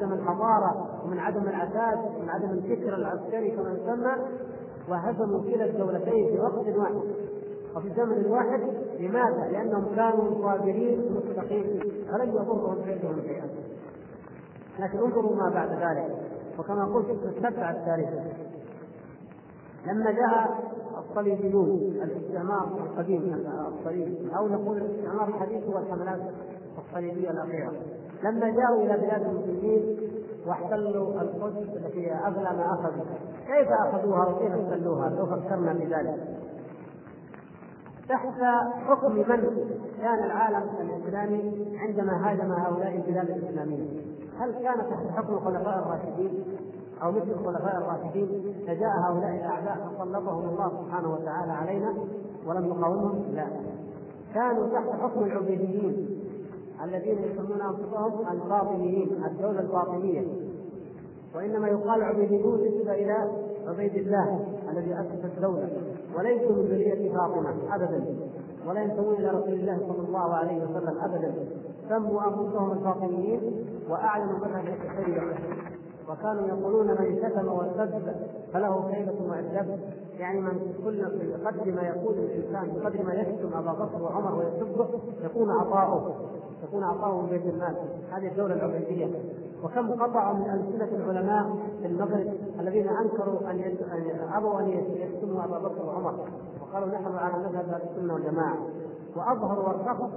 عدم الحضارة ومن عدم العتاد ومن عدم الفكر العسكري كما يسمى وهزموا كلا الدولتين في وقت واحد. وفي زمن واحد لماذا؟ لأنهم كانوا صابرين متقين فلم يضرهم كيدهم شيئا. لكن انظروا ما بعد ذلك. وكما قلت نتبع التاريخ لما جاء الصليبيون الاستعمار القديم الصليبي أو نقول الاستعمار الحديث هو الحملات الصليبية الأخيرة. لما جاءوا إلى بلاد المسلمين واحتلوا القدس التي أغلى ما أخذوا. كيف أخذوها وكيف احتلوها؟ لو فكرنا في ذلك تحت حكم من كان العالم الإسلامي عندما هاجم هؤلاء البلاد الإسلامية؟ هل كان تحت حكم الخلفاء الراشدين أو مثل الخلفاء الراشدين؟ فجاء هؤلاء الأعداء فسلطهم الله سبحانه وتعالى علينا ولم نقاومهم لا. كانوا تحت حكم العبيديين. الذين يسمون أنفسهم الباطنيين الدولة الباطنية. وإنما يقال عبيديون نسبه إلى عبيد الله الذي اسس الدولة وليسوا من ذرية فاطمة ابدا. ولا ينتمون إلى رسول الله صلى الله عليه وسلم ابدا. سموا أنفسهم الفاطميين وأعلنوا مذهب التشيع وكانوا يقولون من شتم وسب فله كيلة معذب يعني من كل بقدر ما يقول الإنسان بقدر ما يشتم أبا بكر وعمر ويسبه يكون عطاؤه. يكون عطاؤه من بيت المال. هذه الدولة العبيديه وكم قطعوا من امثله العلماء في المغرب الذين أنكروا أن أبوا أن يشتموا أبا بكر وعمر. وقالوا نحن على مذهب أهل السنة والجماعة. وأظهروا وارتقوا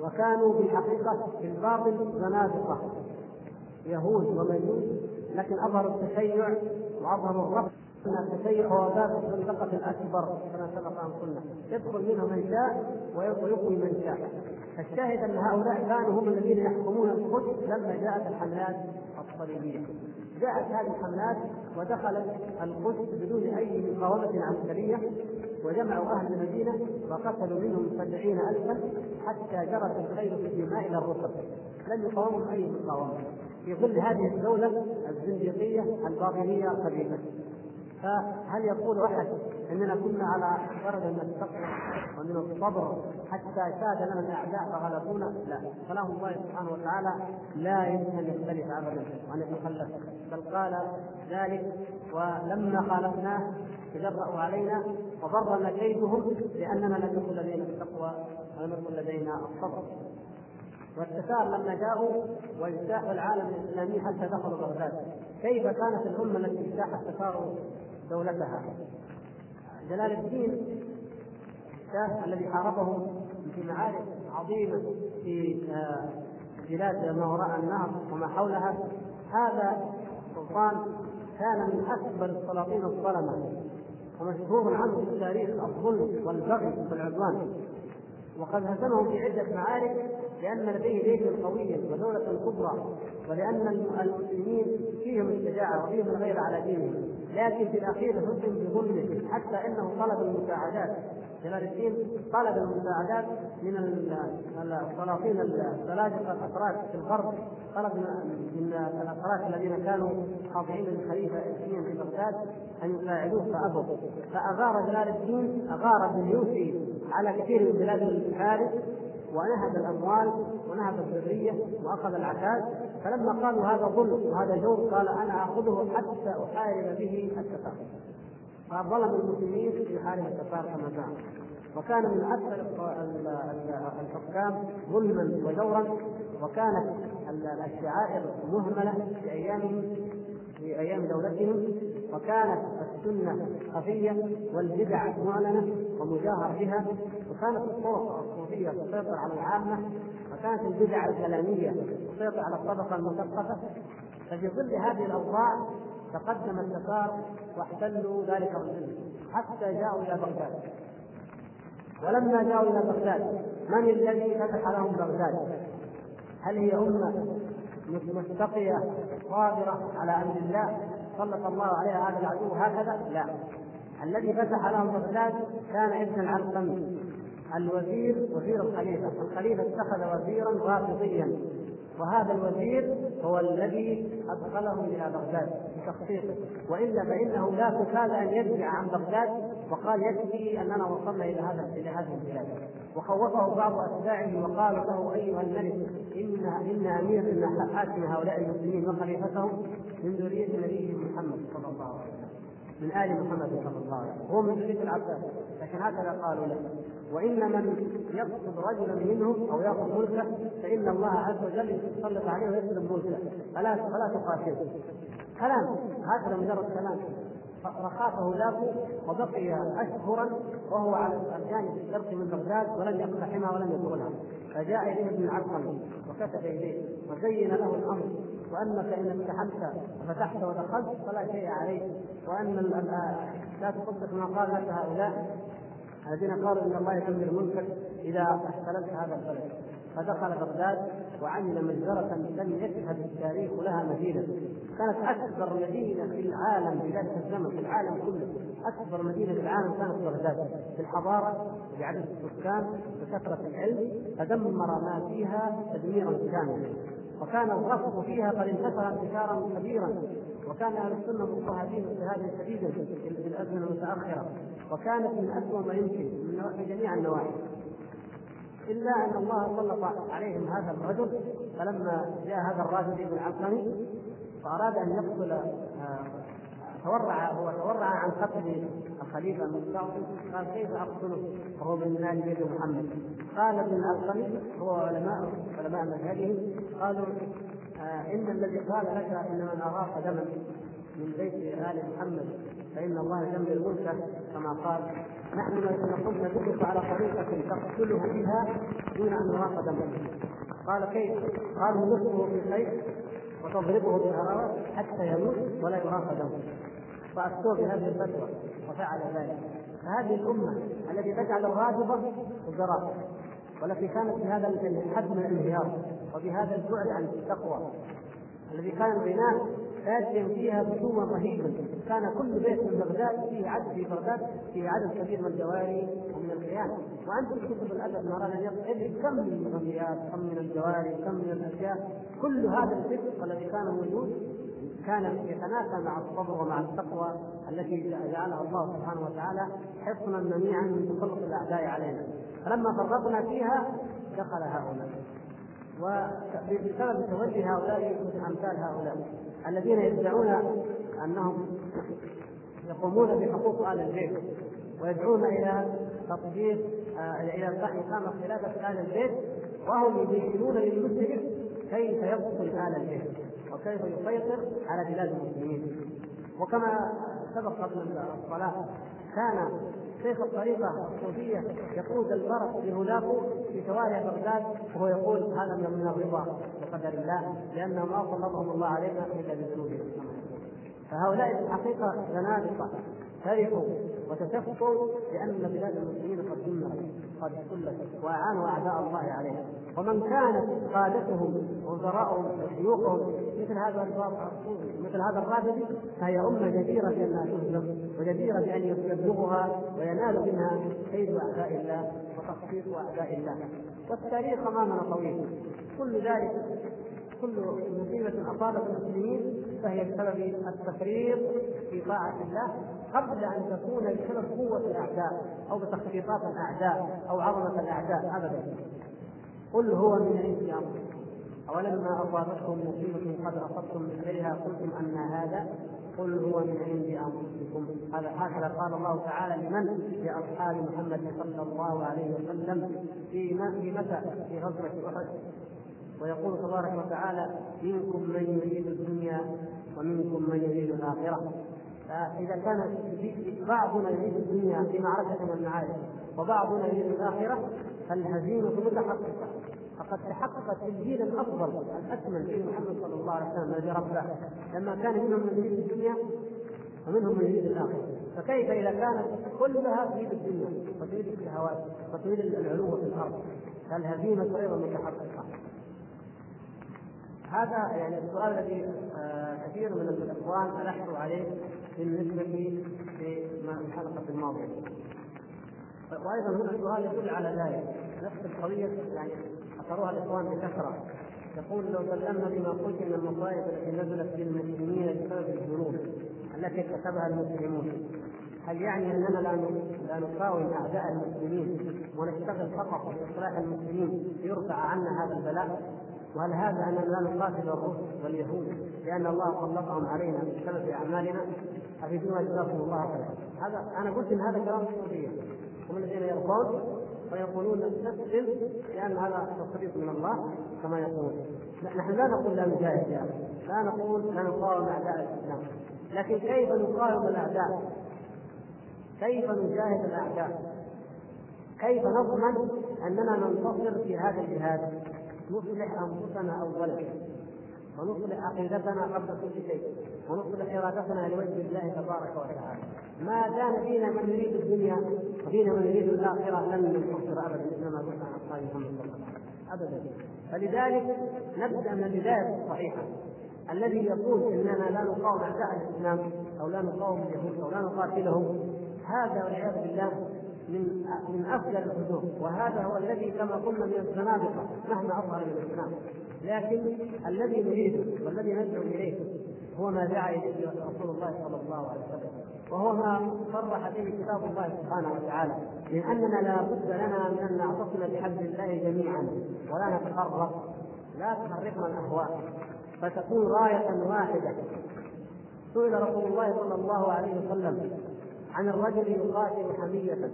وكانوا في الحقيقة في الباطل زنادقة. يهود ومجوس. لكن أظهروا التشيع وأظهروا الرفض. التشيع هو باب الزندقه الأكبر كما سبق أن قلنا. يدخل منه من شاء ويقوي من شاء. الشاهد أن هؤلاء كانوا هم الذين يحكمون القدس لما جاءت الحملات الصليبية. جاءت هذه الحملات ودخلت القدس بدون أي مقاومة عسكرية وجمعوا أهل المدينة وقتلوا منهم سبعين الفا حتى جرت الخيل في الدماء إلى الركب لم يقاومهم أي مقاومة. في ظل هذه الدولة الزنديقيه الباطنيه الخبيثه فهل يقول أحد أننا كنا على درجه من التقوى ومن الصبر حتى ساد لنا الاعداء فغلبونا؟ لا. كلام الله سبحانه وتعالى لا يمكن أن يختلف ابدا وأن يتخلف. بل قال ذلك ولما خالفناه تجرأوا علينا وضرنا كيدهم لأننا لم يكن لدينا التقوى ولم يكن لدينا الصبر. والتتار لما جاءوا واجتاحوا العالم الإسلامي حتى دخلوا بغداد كيف كانت الأمة التي اجتاح التتار دولتها جلال الدين الشاه الذي حاربهم في معارك عظيمة في آه، بلاد ما وراء النهر وما حولها هذا سلطان كان من أكبر السلاطين الظلمة ومشهور عنه في التاريخ الظلم والبغي والعدوان. وقد هزمهم في عدة معارك لأن لديه جيشا قويا ودولة كبرى ولأن المسلمين فيهم الشجاعه وفيهم الغير على دينهم. لكن في الأخير هزم بظلمه حتى إنه طلب المساعدات. جلال الدين طلب المساعدات من السلاطين السلاجقة الاتراك في الغرب. طلب من الاتراك الذين كانوا خاضعين للخليفة الاسلامي في بغداد أن يساعدوه. فأبوا. فأغار جلال الدين أغار باليوسي على كثير من بلاد الفارس ونهب الأموال ونهب الذرية وأخذ العتاد. فلما قالوا هذا ظلم وهذا جور قال أنا آخذه حتى أحارب به التتار فظلم المسلمين في حارب التتار كما زعم وكان من أكثر الحكام ظلما وجورا وكانت الشعائر مهملة في أيامهم في أيام دولتهم وكانت السنة خفيه والبدع معلنة ومجاهر بها وكانت الطرق الصوفية تسيطر على العامة وكانت البدع الكلامية تسيطر على الطبقة المثقفة ففي ظل هذه الاوضاع تقدم التتار واحتلوا ذلك الظل حتى جاءوا إلى بغداد. ولما جاءوا إلى بغداد من الذي فتح لهم بغداد؟ هل هي أمة مستقيه صابره على أمر الله؟ سلط الله عليها هذا العدو هكذا؟ لا. الذي فتح لهم بغداد كان ابن العلقم الوزير وزير الخليفة، الخليفة اتخذ وزيرا رافضيا. وهذا الوزير هو الذي ادخلهم إلى بغداد بتخطيطه وإلا فإنه لا تكاد أن يرجع عن بغداد وقال يكفي اننا وصلنا إلى هذا إلى هذه البلاد. وخوفه بعض أتباعه وقالوا له أيها الملك ان إن أمير ان حاكم هؤلاء المسلمين وخليفتهم من ذرية نبيه محمد صلى الله عليه وسلم. من آل محمد صلى الله عليه وسلم. هو من ذرية العباس. لكن هكذا قالوا له. وان من يقصد رجلا منهم أو يأخذ ملكه فإن الله عز وجل يسلط عليه ويسلب ملكه. فلا فلا تقاتله كلام. هكذا مجرد كلام. رخاته ذاك وبقي أشهرا وهو على الجانب الشرقي من بغداد ولم يقتحمها ولم يدخلها فجاء إليه ابن العقل وكتب إليه وزين له الأمر وأنك إن اقتحمت وفتحت ودخلت فلا شيء عليك. وأن لا تصدق ما قال لك هؤلاء الذين قالوا إن الله يدمر ملكك إذا احتللت هذا البلد. فدخل بغداد وعمل مجزرة لم يشهد التاريخ لها مثيلا كانت أكبر مدينة في العالم في ذلك الزمن في العالم كله. أكبر مدينة في العالم كانت بغداد. في الحضارة بعدد السكان بكثرة العلم فدمر ما فيها تدميرا كاملا وكان الرفض فيها قد انتشر انتشارا كبيرا. وكان أهل السنة مضطهدين اضطهادا شديدا في الأزمنة المتأخرة. وكانت من اسوء ما يمكن من جميع النواحي. إلا أن الله سلط عليهم هذا الرجل فلما جاء هذا الراشد بن العلقمي فأراد أن يقتل آه، تورع هو تورع عن قتل الخليفة المستعصم قال كيف أقتله؟ وهو من مال بيت محمد. قال ابن الالقمي هو علماء علماء مذهبه قالوا آه إن الذي قال لك ان من اراق دما من بيت آل محمد. فإن الله يدمر ملكه كما قال. نحن نقوم ندلك على طريقة تقتله بها دون أن نراق دمه قال كيف؟ قال نصبه الخير وتضربه بالهراء حتى يموت ولا يراق دمه فأفتوه بهذه الفتوى وفعل ذلك. فهذه الأمة التي تجعل الرافضه وزراء والتي كانت بهذا الحد من الانهيار وبهذا البعد عن التقوى الذي كان البناء آتيا فيها بشوا رهيبا كان كل بيت من بغداد فيه عدد في بغداد فيه عدد كبير من الجواري ومن الخيام وأنتم كتب الأدب أن يقل كم من الغميات كم من الجواري كم من الأشياء. كل هذا الفقه الذي كان موجود كان يتنافى مع الصبر ومع التقوى التي جعلها الله سبحانه وتعالى حصنا منيعا من تسلط الأعداء علينا. فلما فرطنا فيها دخل هؤلاء. وبسبب توجه هؤلاء أمثال هؤلاء. الذين يدعون أنهم يقومون بحقوق آل البيت ويدعون إلى تطبيق آه، إلى إقامة خلافة آل البيت وهم يبينون للمسلم كيف يقتل آل البيت وكيف يسيطر على بلاد المسلمين. وكما سبق قبل الصلاة كان شيخ الطريقة الصوفية يقود الفرس بهداه في شوارع بغداد وهو يقول هذا من الرضا بقدر الله لأنه ما سلطهم الله علينا الا بذنوبهم فهؤلاء في الحقيقة زنادقة فرحوا وتشفوا لأن بلاد المسلمين قد دمرت قد سلت وأعانوا أعداء الله عليها ومن كانت قادتهم وزراءهم وشيوخهم مثل هذا مثل هذا الرافدي فهي أمة جديرة بانها تهزم وجديرة بأن يبلغها وينال منها كيد أعداء الله وتخطيط أعداء الله. والتاريخ امامنا طويل. كل ذلك كل مصيبة أصابت المسلمين فهي بسبب التفريط في طاعة الله قبل أن تكون بسبب قوة الأعداء أو بتخطيطات الأعداء أو عظمة الأعداء أبدا. قل هو من عند أنفسكم أولما أصابتكم مصيبة قد أصبتم مثلها قلتم أن هذا قل هو من عند أنفسكم. هذا هكذا قال الله تعالى لمن؟ لأصحاب محمد صلى الله عليه وسلم. في في متى؟ في غزوة أحد. ويقول تبارك وتعالى منكم من يريد الدنيا ومنكم من يريد الآخرة. فإذا كان بعضنا يريد الدنيا في معركة من المعارك وبعضنا يريد الآخرة فالهزيمة متحققة. فقد تحققت في الجيل الأفضل الأكمل في محمد صلى الله عليه وسلم الذي رباه. لما كان منهم من يريد الدنيا ومنهم من يريد الآخرة. فكيف إذا كانت كلها تريد الدنيا وتريد الشهوات وتريد العلو في الأرض؟ فالهزيمة أيضا متحققة هذا يعني السؤال الذي آه، كثير من الإخوان الحوا عليه بالنسبة في الحلقة الماضية. وأيضا هنا السؤال يدل على ذلك. نفس القضية يعني اثروها الإخوان بكثرة يقول لو سلمنا بما قلت من المصائب التي نزلت بالمسلمين بسبب الذنوب التي ارتكبها المسلمون هل يعني أننا لا لا نقاوم أعداء المسلمين ونشتغل فقط باصلاح المسلمين ليرفع عنا هذا البلاء؟ وهل هذا أننا لا نقاتل الروس واليهود لأن الله سلطهم علينا بسبب أعمالنا؟ أفيدونا جزاكم الله خيرا. هذا أنا قلت إن هذا كلام الصوفيه هم الذين يرضون ويقولون نسلم لأن هذا تفريط من الله كما يقولون. نحن لا نقول لا نجاهد يا لا نقول لا نقاوم اعداء الإسلام لكن كيف نقاوم الاعداء؟ كيف نجاهد الاعداء؟ كيف نضمن أننا ننتصر في هذا الجهاد؟ نصلح أنفسنا اولا ونصلح عقيدتنا قبل كل شيء. ونصلح إرادتنا لوجه الله تبارك وتعالى. ما دام فينا من يريد الدنيا وفينا من يريد الآخرة لن ننتصر ابدا مثل ما قلنا عن اصحاب محمد الله ابدا. فلذلك نبدأ من البداية الصحيحة. الذي يقول إننا لا نقاوم أعداء الإسلام أو لا نقاوم اليهود أو لا نقاتلهم هذا والعياذ بالله من من افضل الحدود. وهذا هو الذي كما قلنا من الزنادقه مهما اظهر من الاسلام لكن الذي نريده والذي ندعو إليه هو ما دعا إليه رسول الله صلى الله عليه وسلم. وهو ما صرح به كتاب الله سبحانه وتعالى. من أننا لا بد لنا من أن نعتصم بحبل الله جميعا. ولا نتفرق. لا تحرقنا الاهواء فتكون رايه واحدة. سئل رسول الله صلى الله عليه وسلم عن الرجل يقاتل حمية.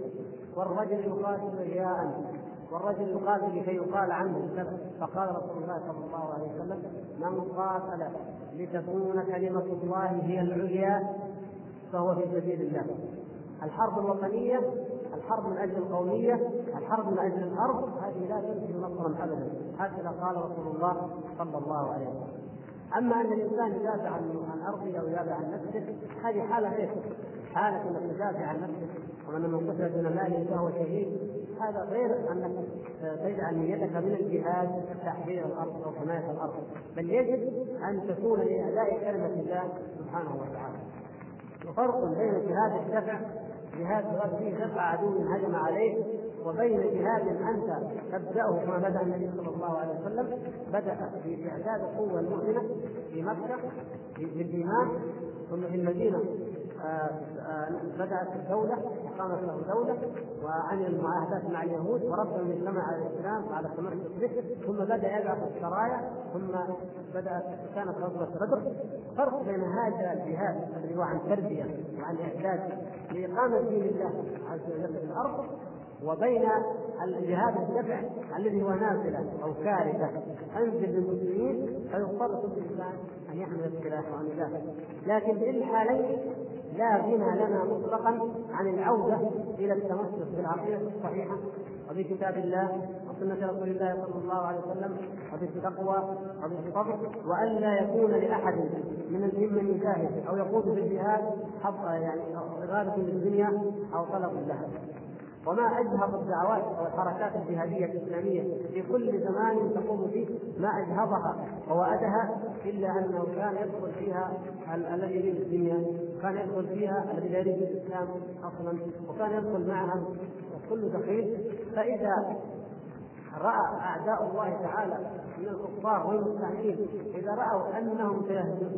والرجل يقاتل رياء والرجل يقاتل لكي يقال عنه كذا فقال رسول الله صلى الله عليه وسلم من قاتل لتكون كلمة الله هي العليا فهو في سبيل الله. الحرب الوطنية الحرب من أجل القومية الحرب من أجل الأرض هذه لا تنتج نصرا أبدا. هكذا قال رسول الله صلى الله عليه وسلم. أما أن الإنسان يدافع عن أرضه أو يدافع عن نفسه هذه حالة غير حالة انك تدافع عن نفسك ومن من قتل دون ماله فهو شهيد. هذا غير أنك تجعل نيتك من الجهاد تحرير الأرض أو حماية الأرض بل يجب أن تكون لأداء كلمة الله سبحانه وتعالى. وفرق بين جهاد الدفع جهاد فيه دفع عدو هجم عليه وبين جهاد أنت تبدأه كما بدأ النبي صلى الله عليه وسلم بدأ في إعداد القوة المؤمنة في مكة بالايمان ثم في المدينة. آه، آه، بدأت الدولة وقامت له دوله وعمل المعاهدات مع اليهود ورد المجتمع على الإسلام وعلى التمسك به ثم بدأ يبعث السرايا ثم بدات كانت غزوة بدر. فرق بين هذا الجهاد الذي هو عن تربية وعن إعداد لإقامة دين الله عز وجل في الأرض وبين الجهاد الدفع الذي هو نازله أو كارثة. أنزل للمسلمين فيضطر انسان أن يحمل السلاح وان يدافع لكن في الحالين لا غنى لنا مطلقا عن العودة إلى التمسك بالعقيدة الصحيحة وبكتاب الله وسنة رسول الله صلى الله عليه وسلم وبالتقوى وبالصبر والا يكون لأحد من ممن يجاهد أو يقود في الجهاد حظ يعني اغاثه للدنيا أو طلب لها. وما أجهض الدعوات أو الحركات الجهادية الإسلامية في كل زمان تقوم فيه ما أجهضها ووأدها إلا أنه كان يدخل فيها الذي يريد الدنيا كان يدخل فيها الذي لا يريد الإسلام أصلا وكان يدخل معها كل دخيل. فإذا رأى أعداء الله تعالى من الكفار والمستعمرين إذا رأوا أنهم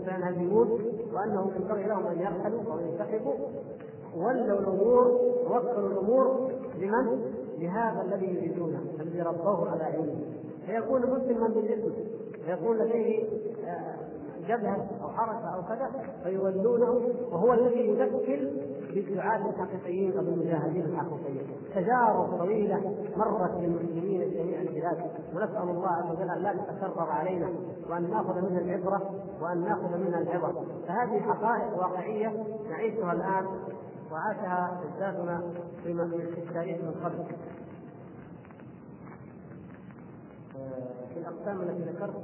سينهزمون وأنهم ينبغي لهم أن يرحلوا أو ينسحبوا ولوا الأمور وكلوا الأمور لمن؟ لهذا الذي يريدونه الذي ربوه على علمه فيكون مسلما بالاسم فيكون لديه آه، جبهة أو حركة أو كذا فيولونه وهو الذي يذكر بالدعاة الحقيقيين أو بالمجاهدين الحقيقيين. تجارب طويلة مرت للمسلمين في جميع البلاد ونسأل الله عز وجل أن لا تتكرر علينا وأن نأخذ منها العبرة وأن نأخذ منها العبر فهذه حقائق واقعية نعيشها الآن وعاشها اجدادنا في التاريخ من قبل. آه، في الأقسام التي ذكرت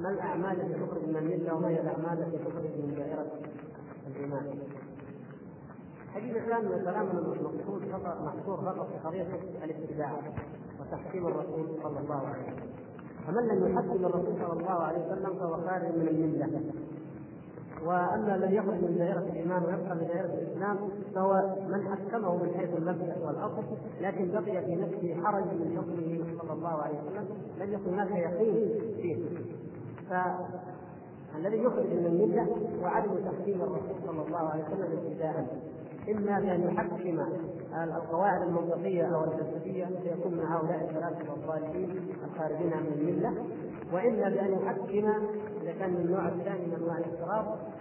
ما الأعمال التي تخرج من الملة وما هي الأعمال التي تخرج من دائره الإيمان؟ حقيقة كان كلامنا المقصود فقط محصور فقط في قضية الاتباع وتحكيم الرسول صلى الله عليه وسلم. فمن لم يحكم الرسول صلى الله عليه وسلم فهو خارج من الملة. وأما الذي يخرج من دائرة الإيمان ويبقى من دائرة الإسلام فهو من حكمه من حيث المبدا والأصل لكن بقي في نفسه حرج من حكمه صلى الله عليه وسلم لم يكن هناك يقين فيه. فالذي يخرج من الملة هو عدم تحكيم الرسول صلى الله عليه وسلم ابتداء. إما بان يحكم القواعد المنطقية أو الفلسفية فيكون من هؤلاء الثلاثة الضالين الخارجين عن الملة وإما بأن يحكم إذا كان من النوع الثاني من أنواع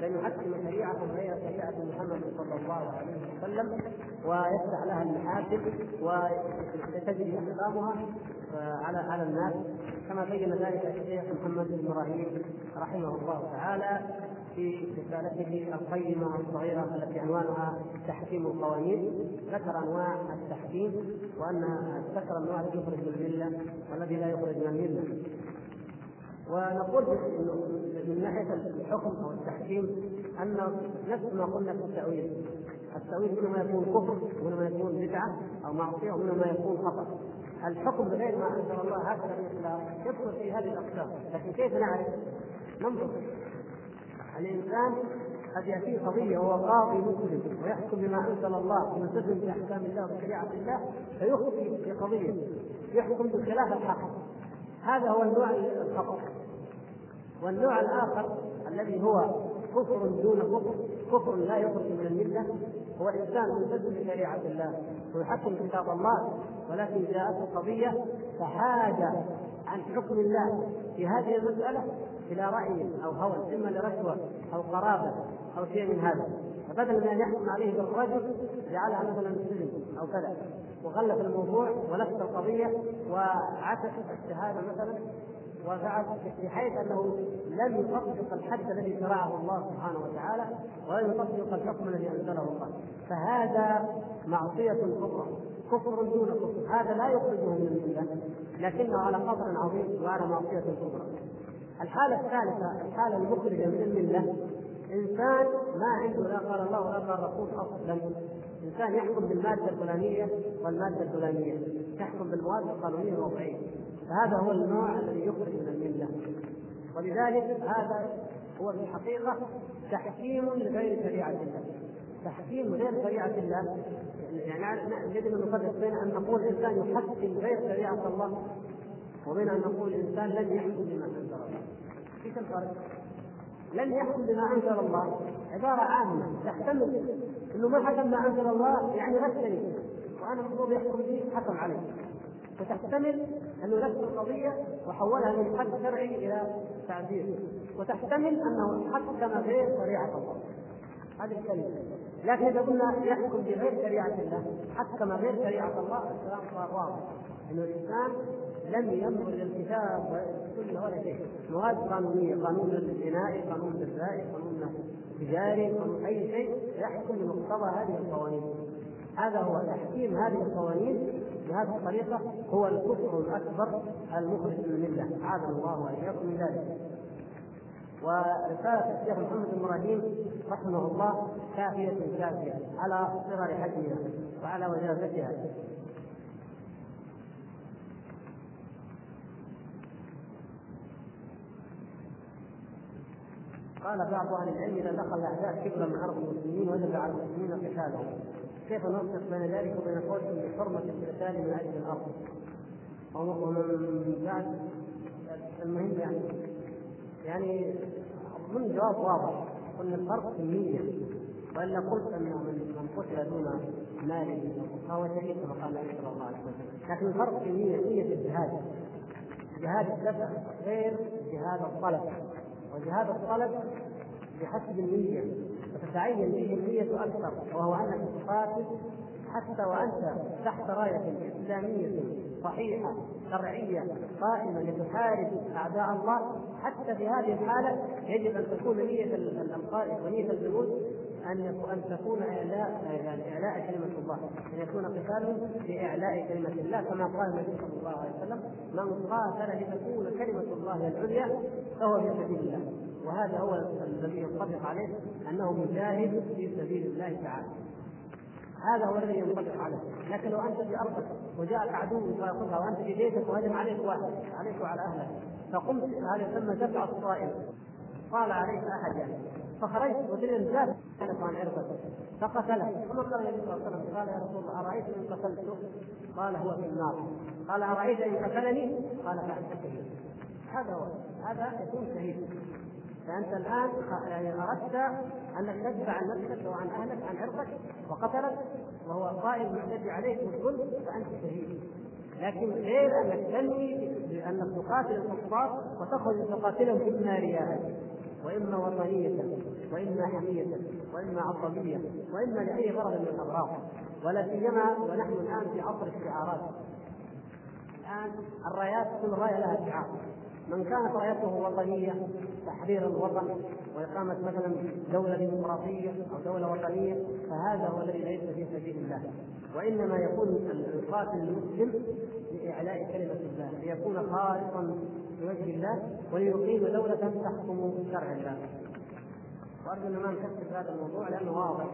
بان يحكم شريعة غير شريعة محمد صلى الله عليه وسلم ويفتح لها المحاسب وتجري أحكامها على على الناس. كما بين ذلك الشيخ محمد بن إبراهيم رحمه الله تعالى في رسالته القيمة الصغيرة التي عنوانها تحكيم القوانين. ذكر أنواع التحكيم وأن ذكر الذي يخرج من الملة والذي لا يخرج من الملة. ونقول من ناحية الحكم أو التحكيم أن نفس ما قلنا في التأويل. التأويل منه ما يكون كفر ومنه ما يكون بدعة أو معصية ومنه ما يكون خطأ. الحكم بغير ما أنزل الله هكذا الإسلام يدخل في هذه الأقسام. لكن كيف نعرف؟ ننظر. الإنسان قد يأتيه قضية وهو قاضي مسلم ويحكم بما أنزل الله ويلتزم بأحكام الله وشريعة الله فيخطئ في قضية. يحكم بخلاف الحق. هذا هو النوع الخطا والنوع الآخر الذي هو كفر دون كفر كفر لا يخرج من الملة هو إنسان ملتزم بشريعة الله ويحكم كتاب الله ولكن جاءته قضية فحاج عن حكم الله. في هذه المسألة إلى رأي أو هوى إما لرشوة أو قرابة أو شيء من هذا. فبدل من أن يحكم عليه بالرجل جعلها مثلا سجن أو كذا. وغلف الموضوع ولف القضية وعكس الشهادة مثلا وفعل بحيث أنه لم يطبق الحد الذي شرعه الله سبحانه وتعالى ولم يطبق الحكم الذي أنزله الله. فهذا معصية كبرى كفر دون كفر. هذا لا يخرجه من المله لكنه على قدر عظيم وعلى معصية كبرى الحالة الثالثة الحالة المخرجة من الملة. إنسان ما عنده لا قال الله ولا قال الرسول أصلا إنسان يحكم بالمادة الفلانية والمادة الفلانية. يحكم بالمواد القانونية الوضعية. فهذا هو النوع الذي يخرج من الملة. ولذلك هذا هو في الحقيقة تحكيم لغير شريعة الله. تحكيم غير شريعة الله. يعني يجب أن نفرق بين أن نقول إنسان يحكم غير شريعة الله وبين أن نقول إنسان لن يحكم بما أنزل الله. إيش الفرق؟ لن يحكم بما أنزل الله. عبارة عامة. تحتمل إنه ما حكم ما أنزل الله يعني غشني وأنا المفروض يحكم به حكم عليه وتحتمل انه نفس القضية وحولها من حد شرعي إلى تعديل. وتحتمل أنه حكم غير شريعة الله. هذه الكلمة. لكن إذا قلنا يحكم بغير شريعة الله حكم غير شريعة الله الكلام صار واضح. إنه الإنسان لم ينظر إلى الكتاب ولا شيء. مواد قانونيه قانون البنائي قانون الغذائي قانون التجاري قانون أي شيء يحكم بمقتضى هذه القوانين. هذا هو تحكيم هذه القوانين بهذه الطريقة هو الكفر الأكبر المخرج من المله اعاذنا الله واياكم من ذلك. ورسالة الشيخ محمد بن إبراهيم رحمه الله كافية كافية على صغر حجمها وعلى وجازتها. قال بعض أهل العلم إذا دخل الاعداء كبرا من ارض المسلمين وجب على المسلمين قتالهم. كيف نفرق بين ذلك وبين قولهم بحرمة القتال من أجل الأرض؟ ومن بعد. المهم يعني يعني أظن جواب واضح. قلنا الفرق في النية. وإلا قلت أن من قتل دون مال فهو شهيد كما قال النبي صلى الله عليه وسلم. لكن الفرق في النية نية الجهاد. جهاد الدفع غير جهاد الطلب. وجهاد الطلب بحسب النية. وتتعين به النية أكثر وهو أنك تقاتل حتى وأنت تحت راية إسلامية صحيحة شرعية قائمة لتحارب أعداء الله حتى في هذه الحالة يجب أن تكون نية القائد ونية الجنود أن أن تكون إعلاء يعني إعلاء كلمة الله أن يكون قتالهم لاعلاء كلمة الله كما قال النبي صلى الله عليه وسلم من قاتل لتكون كلمة الله العليا فهو في سبيل الله. وهذا هو الذي ينطبق عليه أنه مجاهد في سبيل الله تعالى. هذا هو الذي ينطبق عليه. لكن لو أنت في أرضك وجاءك عدو فياخذها وانت في بيتك وهجم عليك واحد عليك وعلى أهلك فقمت هذا يسمى دفع الصائم. قال عليك أحد يعني. فخرجت ودريا زاد كانت عن عرضته فقتله. ثم قال النبي صلى الله عليه وسلم قال يا رسول الله أرأيت إن قتلته؟ قال هو في النار. قال أرأيت إن قتلني؟ قال فأنت شهيد هذا هو. هذا يكون شهيد. فأنت الآن يعني أردت أنك تدفع عن نفسك وعن أهلك عن عرضك وقتلك وهو قائد معتدي عليك بالظلم فأنت شهيد. لكن غير أنك تنوي بأنك تقاتل الكفار وتخرج تقاتلهم اما رياء وإما وطنية وإما حمية وإما عصبية وإما لأي غرض من الأغراض. ولا سيما ونحن الآن في عصر الشعارات. الآن الرايات كل راية لها شعار. من كانت رايته وطنية تحرير الوطن وإقامة مثلا دولة ديمقراطية أو دولة وطنية فهذا هو الذي ليس في سبيل الله. وإنما يكون القاتل المسلم لإعلاء كلمة الله ليكون خالصا لوجه الله وليقيم دولة تحكم شرع الله. وأرجو أن ما نكثر هذا الموضوع لأنه واضح.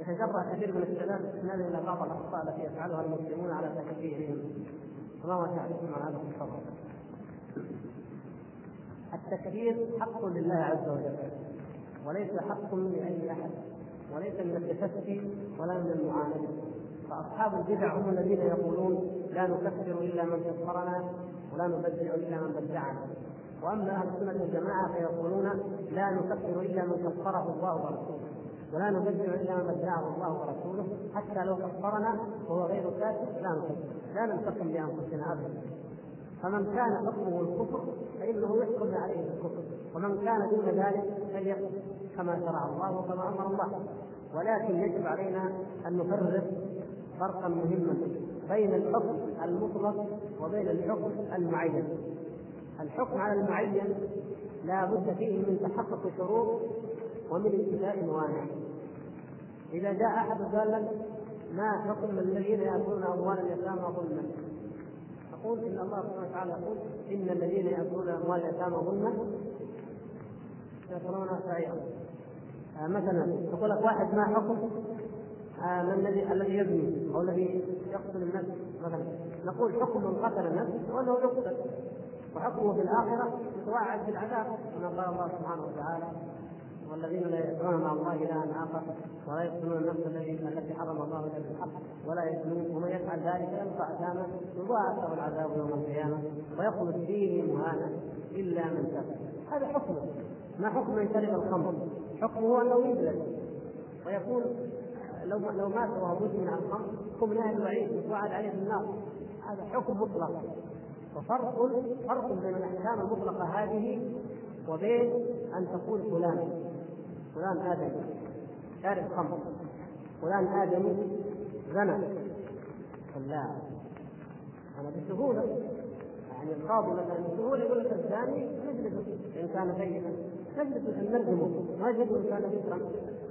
يتجرأ كثير من الشباب استنادا إلى بعض الاخطاء التي يفعلها المسلمون على تكفيرهم. فما هو تعريفهم عن هذا؟ التكفير حق لله عز وجل وليس حق لاي أحد وليس من التشفي ولا من المعاندة فأصحاب البدع هم الذين يقولون لا نكفر إلا من كفرنا ولا نبدع إلا من بدعنا. وأما أهل السنة والجماعة فيقولون لا نكفر إلا من كفره الله ورسوله. ولا نبدع إلا من بدعه الله ورسوله حتى لو كفرنا وهو غير كافر لا نكفر لا ننتقم لأنفسنا ابدا. فمن كان حكمه الكفر فإنه يحكم عليه بالكفر ومن كان دون ذلك فليكفر كما شرع الله وكما أمر الله. ولكن يجب علينا أن نفرق فرقا مهما بين الحكم المطلق وبين الحكم المعين. الحكم على المعين لا بد فيه من تحقق شروط ومن انتفاء موانع. إذا جاء أحد قال لك ما حكم الذين يأكلون أموال اليتامى ظلما؟ نقول إن الله سبحانه وتعالى يقول إن الذين يأكلون أموال اليتامى ظلما. يصلون سعيرا آه مثلا يقول لك واحد ما حكم؟ آه من الذي الذي يبني أو الذي يقتل النفس مثلا. نقول حكم من قتل النفس وأنه يقتل. وحكمه في الآخرة يتوعد بالعذاب كما قال الله سبحانه وتعالى والذين لا يدعون مع الله إلها آخر ولا يقتلون النفس التي التي حرم الله الا بالحق ولا يزنون ومن يفعل ذلك يلقى اثاما يضاعف له العذاب يوم القيامة ويخلد فيه مهانا إلا من تاب. هذا حكمه ما حكم من شرب الخمر؟ حكمه أنه يجلد ويكون لو لو مات وهو مدمن على الخمر حكم نهي الوعيد يتوعد عليه بالنار هذا حكم مطلق. وفرق فرق بين الأحكام المطلقة هذه وبين أن تقول فلان. فلان ادمي شارب خمر فلان ادمي زنى. لا. أنا بسهولة. يعني القاضي مثلا بسهولة يقول لك الزاني نجلده إن كان سيئا. نجلده نرجمه نجلده إن كان ذكرا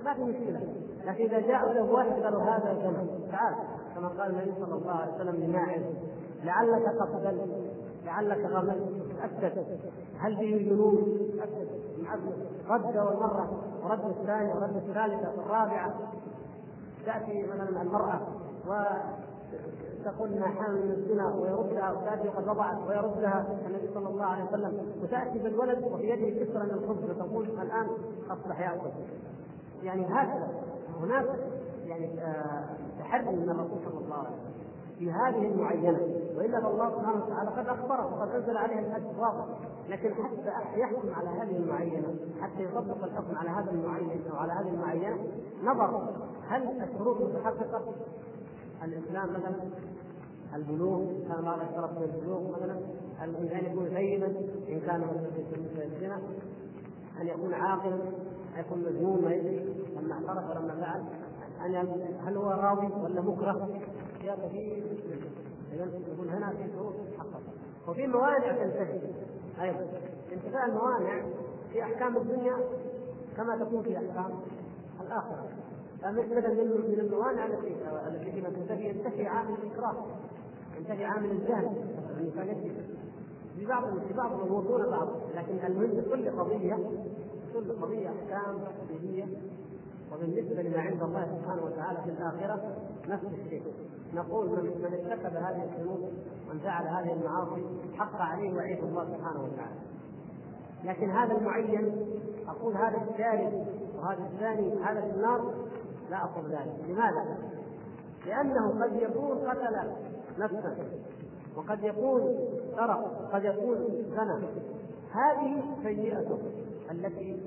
ما في مشكلة. لكن إذا جاء له واحد قالوا هذا زنا تعال. كما قال النبي صلى الله عليه وسلم لماعز. لعلك قتلت لعلك غمزت تاكد هل به جنون تاكد رد اول مره ورد الثانية ورد الثالثة والرابعه تأتي مثلا المرأة وتقول انها حامل من الزنا ويردها وتأتي وقد وضعت ويردها النبي صلى الله عليه وسلم. وتأتي بالولد وفي يده كسرا من الخبز وتقول الآن أصبح ياكل يعني هكذا هناك يعني آه تحدي من الرسول صلى الله عليه وسلم في هذه المعينة. وإلا فالله سبحانه وتعالى قد أخبره وقد أنزل عليها الحد واضح لكن حتى يحكم على هذه المعينة حتى يطبق الحكم على هذا المعين أو على هذه المعينة نظر هل الشروط متحققة؟ الإسلام مثلا البلوغ كان بعض الشرط من البلوغ مثلا الانسان يكون سيدا إن كان في الزنا ان يكون عاقلا ان يكون مجنون ما يدري لما اعترف ولما فعل ان هل هو راضي ولا مكره اشياء كثير يقول هنا في شروط تتحقق وفي موانع تنتهي. أيضا انتفاء الموانع في أحكام الدنيا كما تكون في أحكام الآخرة. فمثلا من الموانع التي التي فيما ينتهي عامل الإكراه ينتهي عامل الجهل في بعض في بعض الأمور دون بعض لكن المهم كل قضيه كل قضية أحكام تفصيليه وبالنسبة لما عند الله سبحانه وتعالى في الآخرة نفس الشيء. نقول من من ارتكب هذه الذنوب من فعل هذه المعاصي حق عليه وعيد الله سبحانه وتعالى. لكن هذا المعين أقول هذا الثالث وهذا الثاني هذا في النار لا أقول ذلك. لماذا؟ لأنه قد يكون قتل نفسا وقد يكون سرق قد يكون زنى. هذه سيئته التي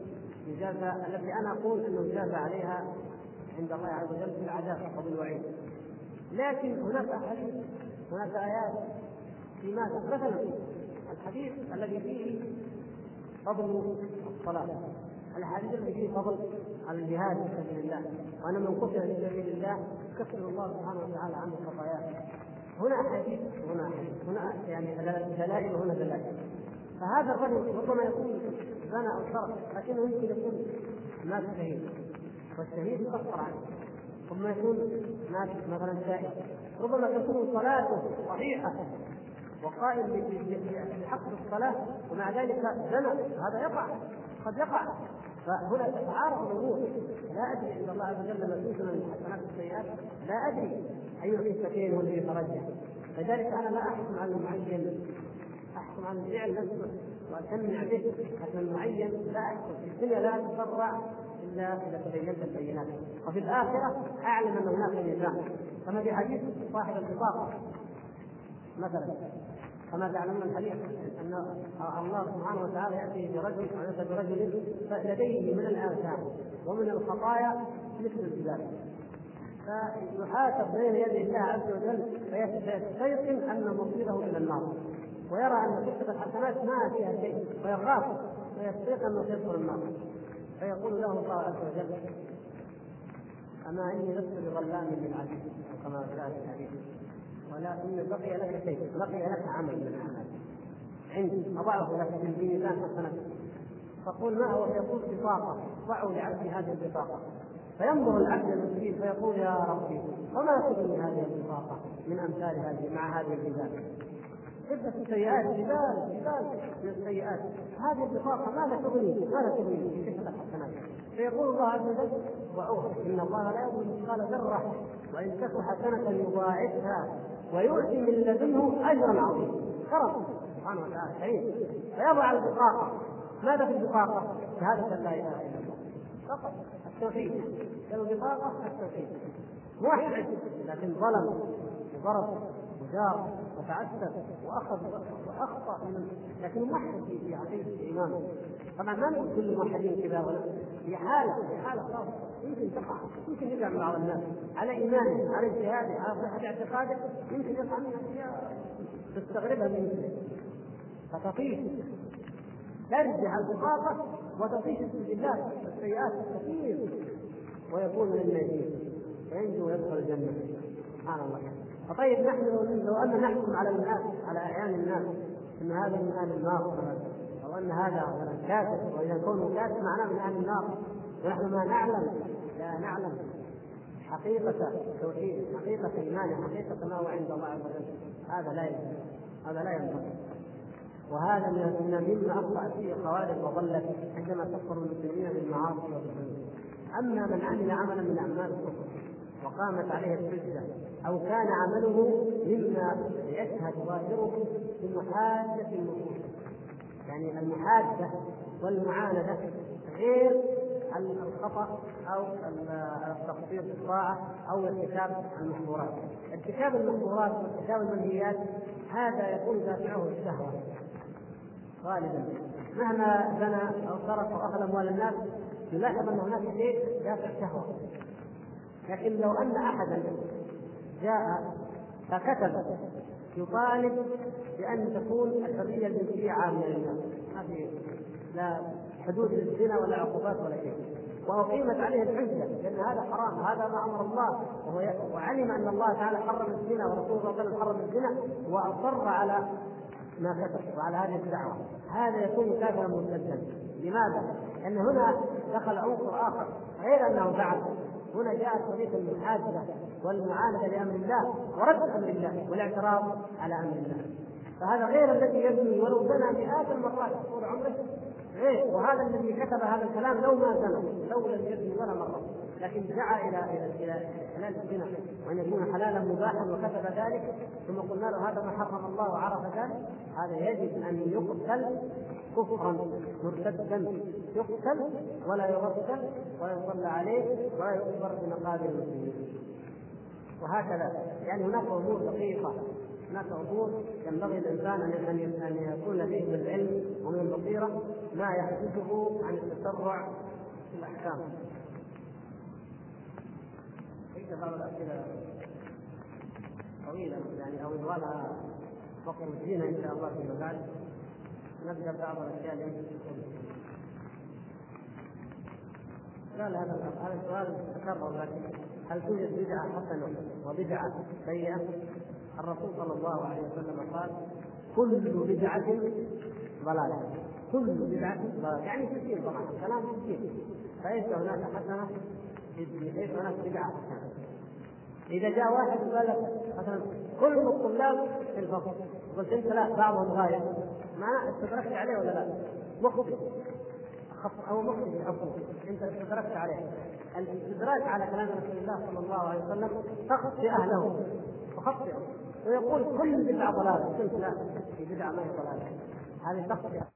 يجازى التي أنا أقول أنه يجازى عليها عند الله عز وجل بالعذاب أو بالوعيد لكن هناك احاديث هناك آيات في ماذا مثلا الحديث الذي فيه فضل الصلاة. الاحاديث التي فيه فضل الجهاد في سبيل الله. وان من قتل في سبيل الله يكفر الله سبحانه وتعالى عنه خطاياه. هنا احاديث هنا هنا يعني دلائل وهنا دلائل. فهذا الرجل ربما يكون زنى أو لكنه يمكن يكون مات شهيد. والشهيد يكفر عنه ربما يكون مات مثلا سائل ربما تكون صلاته صحيحة وقائم بحق الصلاة ومع ذلك زنى. هذا يقع قد يقع. فهنا تتعارض الأمور. لا أدري عند الله عز وجل مسؤول من الحسنات والسيئات. لا أدري أي القصتين هو الذي يترجح لذلك أنا لا أحكم على المعين. أحكم على الفعل نفسه واسمع به. لكن المعين لا احكم الدنيا لا اتسرع الا اذا تبينت البينات. وفي الآخرة أعلم ان هناك ميزان كما في حديث صاحب البطاقه مثلا كما تعلمون الحديث أن الله سبحانه وتعالى يأتي برجل أو ياتي برجل؟ لديه من الآثام ومن الخطايا مثل الجبال. فيحاسب بين يدي الله عز وجل فيستيقن أن مصيره إلى النار. ويرى أن كتب الحسنات ما فيها شيء ويخاف فيستيقن انه سيدخل النار. فيقول له الله عز وجل أما إني لست بظلام للعبيد كما جاء في الحديث ولكن بقي لك شيء بقي لك عمل من الاعمال عندي أضعه لك في ميزان حسنات فقول ما هو؟ فيقول بطاقة ضعوا لعبدي هذه البطاقة. فينظر العبد المسكين فيقول يا ربي وما تغني هذه البطاقة من أمثال هذه مع هذه الميزان عدة سيئات جبال جبال من السيئات هذه البطاقة ماذا تغني؟ ماذا تغني؟ فيقول الله عز وجل وأوه إن الله لا يظلم مثقال ذرة وإن تك حسنة يضاعفها ويؤتي من لدنه أجرا عظيما. كرم سبحانه وتعالى كريم. فيضع البطاقة. ماذا في البطاقة؟ شهادة لا إله إلا الله. فقط التوحيد. البطاقة التوحيد. موحد لكن ظلم وضرب. وجار وتعسف وأخذ وأخطأ من لكن موحد في عقيدة الإيمان. طبعا ما نقول كل الموحدين كذا ولا هي حاله هي حالة خاصة. يمكن تقع يمكن يقع من بعض الناس على ايمانه على اجتهاده على صحة اعتقاده يمكن يقع من اشياء تستغربها من فتطيش ترجع البطاقه وتطيش بالله السيئات الكثير ويكون من الناجين فينجو ويدخل الجنة. سبحان الله. فطيب نحن لو أن نحكم على الناس على أعيان الناس إن هذا من أهل النار أو أن هذا كافر وإذا كونه كافر معناه من أهل النار. ونحن ما نعلم لا نعلم حقيقة توحيد حقيقة إيمانه حقيقة ما هو عند الله عز وجل. هذا لا ينبغي هذا لا ينبغي. وهذا من مما أخطأ فيه الخوارج وضلت عندما كفروا المسلمين بالمعاصي والذنوب أما من عمل عملا من أعمال الكفر وقامت عليه الحجة أو كان عمله مما يشهد ظاهره بمحادة النصوص يعني المحادة والمعاندة غير الخطأ أو التقصير في الطاعة أو ارتكاب المحظورات. ارتكاب المحظورات وارتكاب المنهيات هذا يكون دافعه الشهوة غالبا. مهما زنى أو سرق أو أخذ أموال الناس يلاحظ أن هناك شيء دافع شهوة. لكن لو أن احدا جاء فكتب يطالب بأن تكون الحرية الجنسيه عامه للناس ما في لا حدود للزنا ولا عقوبات ولا شيء. وأقيمت عليه الحجة لأن هذا حرام. هذا ما أمر الله. وهو وعلم أن الله تعالى حرم الزنا ورسوله صلى الله عليه وسلم حرم الزنا وأصر على ما كتب وعلى هذه الدعوة. هذا يكون كافرا مرتدا لماذا؟ لأن هنا دخل عنصر آخر. غير أنه فعل هنا جاءت قضيه المحاسبه والمعاندة لأمر الله ورد أمر الله والاعتراض على أمر الله. فهذا غير الذي يبني ولو بنى مئات المرات طول عمره. غير وهذا الذي كتب هذا الكلام لو ما زنى لو لم يبني ولا مرة. لكن دعا إلى إلى إلى حلال الزنا وأن يكون حلالا مباحا وكتب ذلك. ثم قلنا له هذا ما حرم الله وعرف ذلك. هذا يجب أن يقتل كفرا مرتدا. يقتل ولا يغسل ولا يصلى عليه ولا يقبر في مقابر المسلمين. وهكذا. يعني هناك أمور دقيقة. هناك أمور ينبغي الإنسان أن أن يكون فيه من العلم ومن البصيرة ما يحدثه عن التسرع في الأحكام. ليس بعض الأسئلة طويلة يعني أو يبغى وقت مدينه إن شاء الله فيما بعد نبدأ بعض الأشياء التي لا لا هذا هذا السؤال تكرر لكن هل توجد بدعة حسنة وبدعة سيئة؟ الرسول صلى الله عليه وسلم قال كل بدعة ضلالة. كل بدعة ضلالة. يعني الدين طبعا كلام الدين فليس هناك حسنة؟ ليس هناك بدعة حسنة. إذا جاء واحد وقال لك مثلا كل الطلاب في الفصل. قلت أنت لا بعضهم غايب. ما استدركت عليه ولا لا؟ مخطئ أو مخطئ في الحكم أنت استدركت عليه. الاستدراك على كلام رسول الله صلى الله عليه وسلم تخطئ أهله. تخطئ. ويقول كل بدعة ضلالة. في بدعة ما هي ضلالة. هذه تخطئة.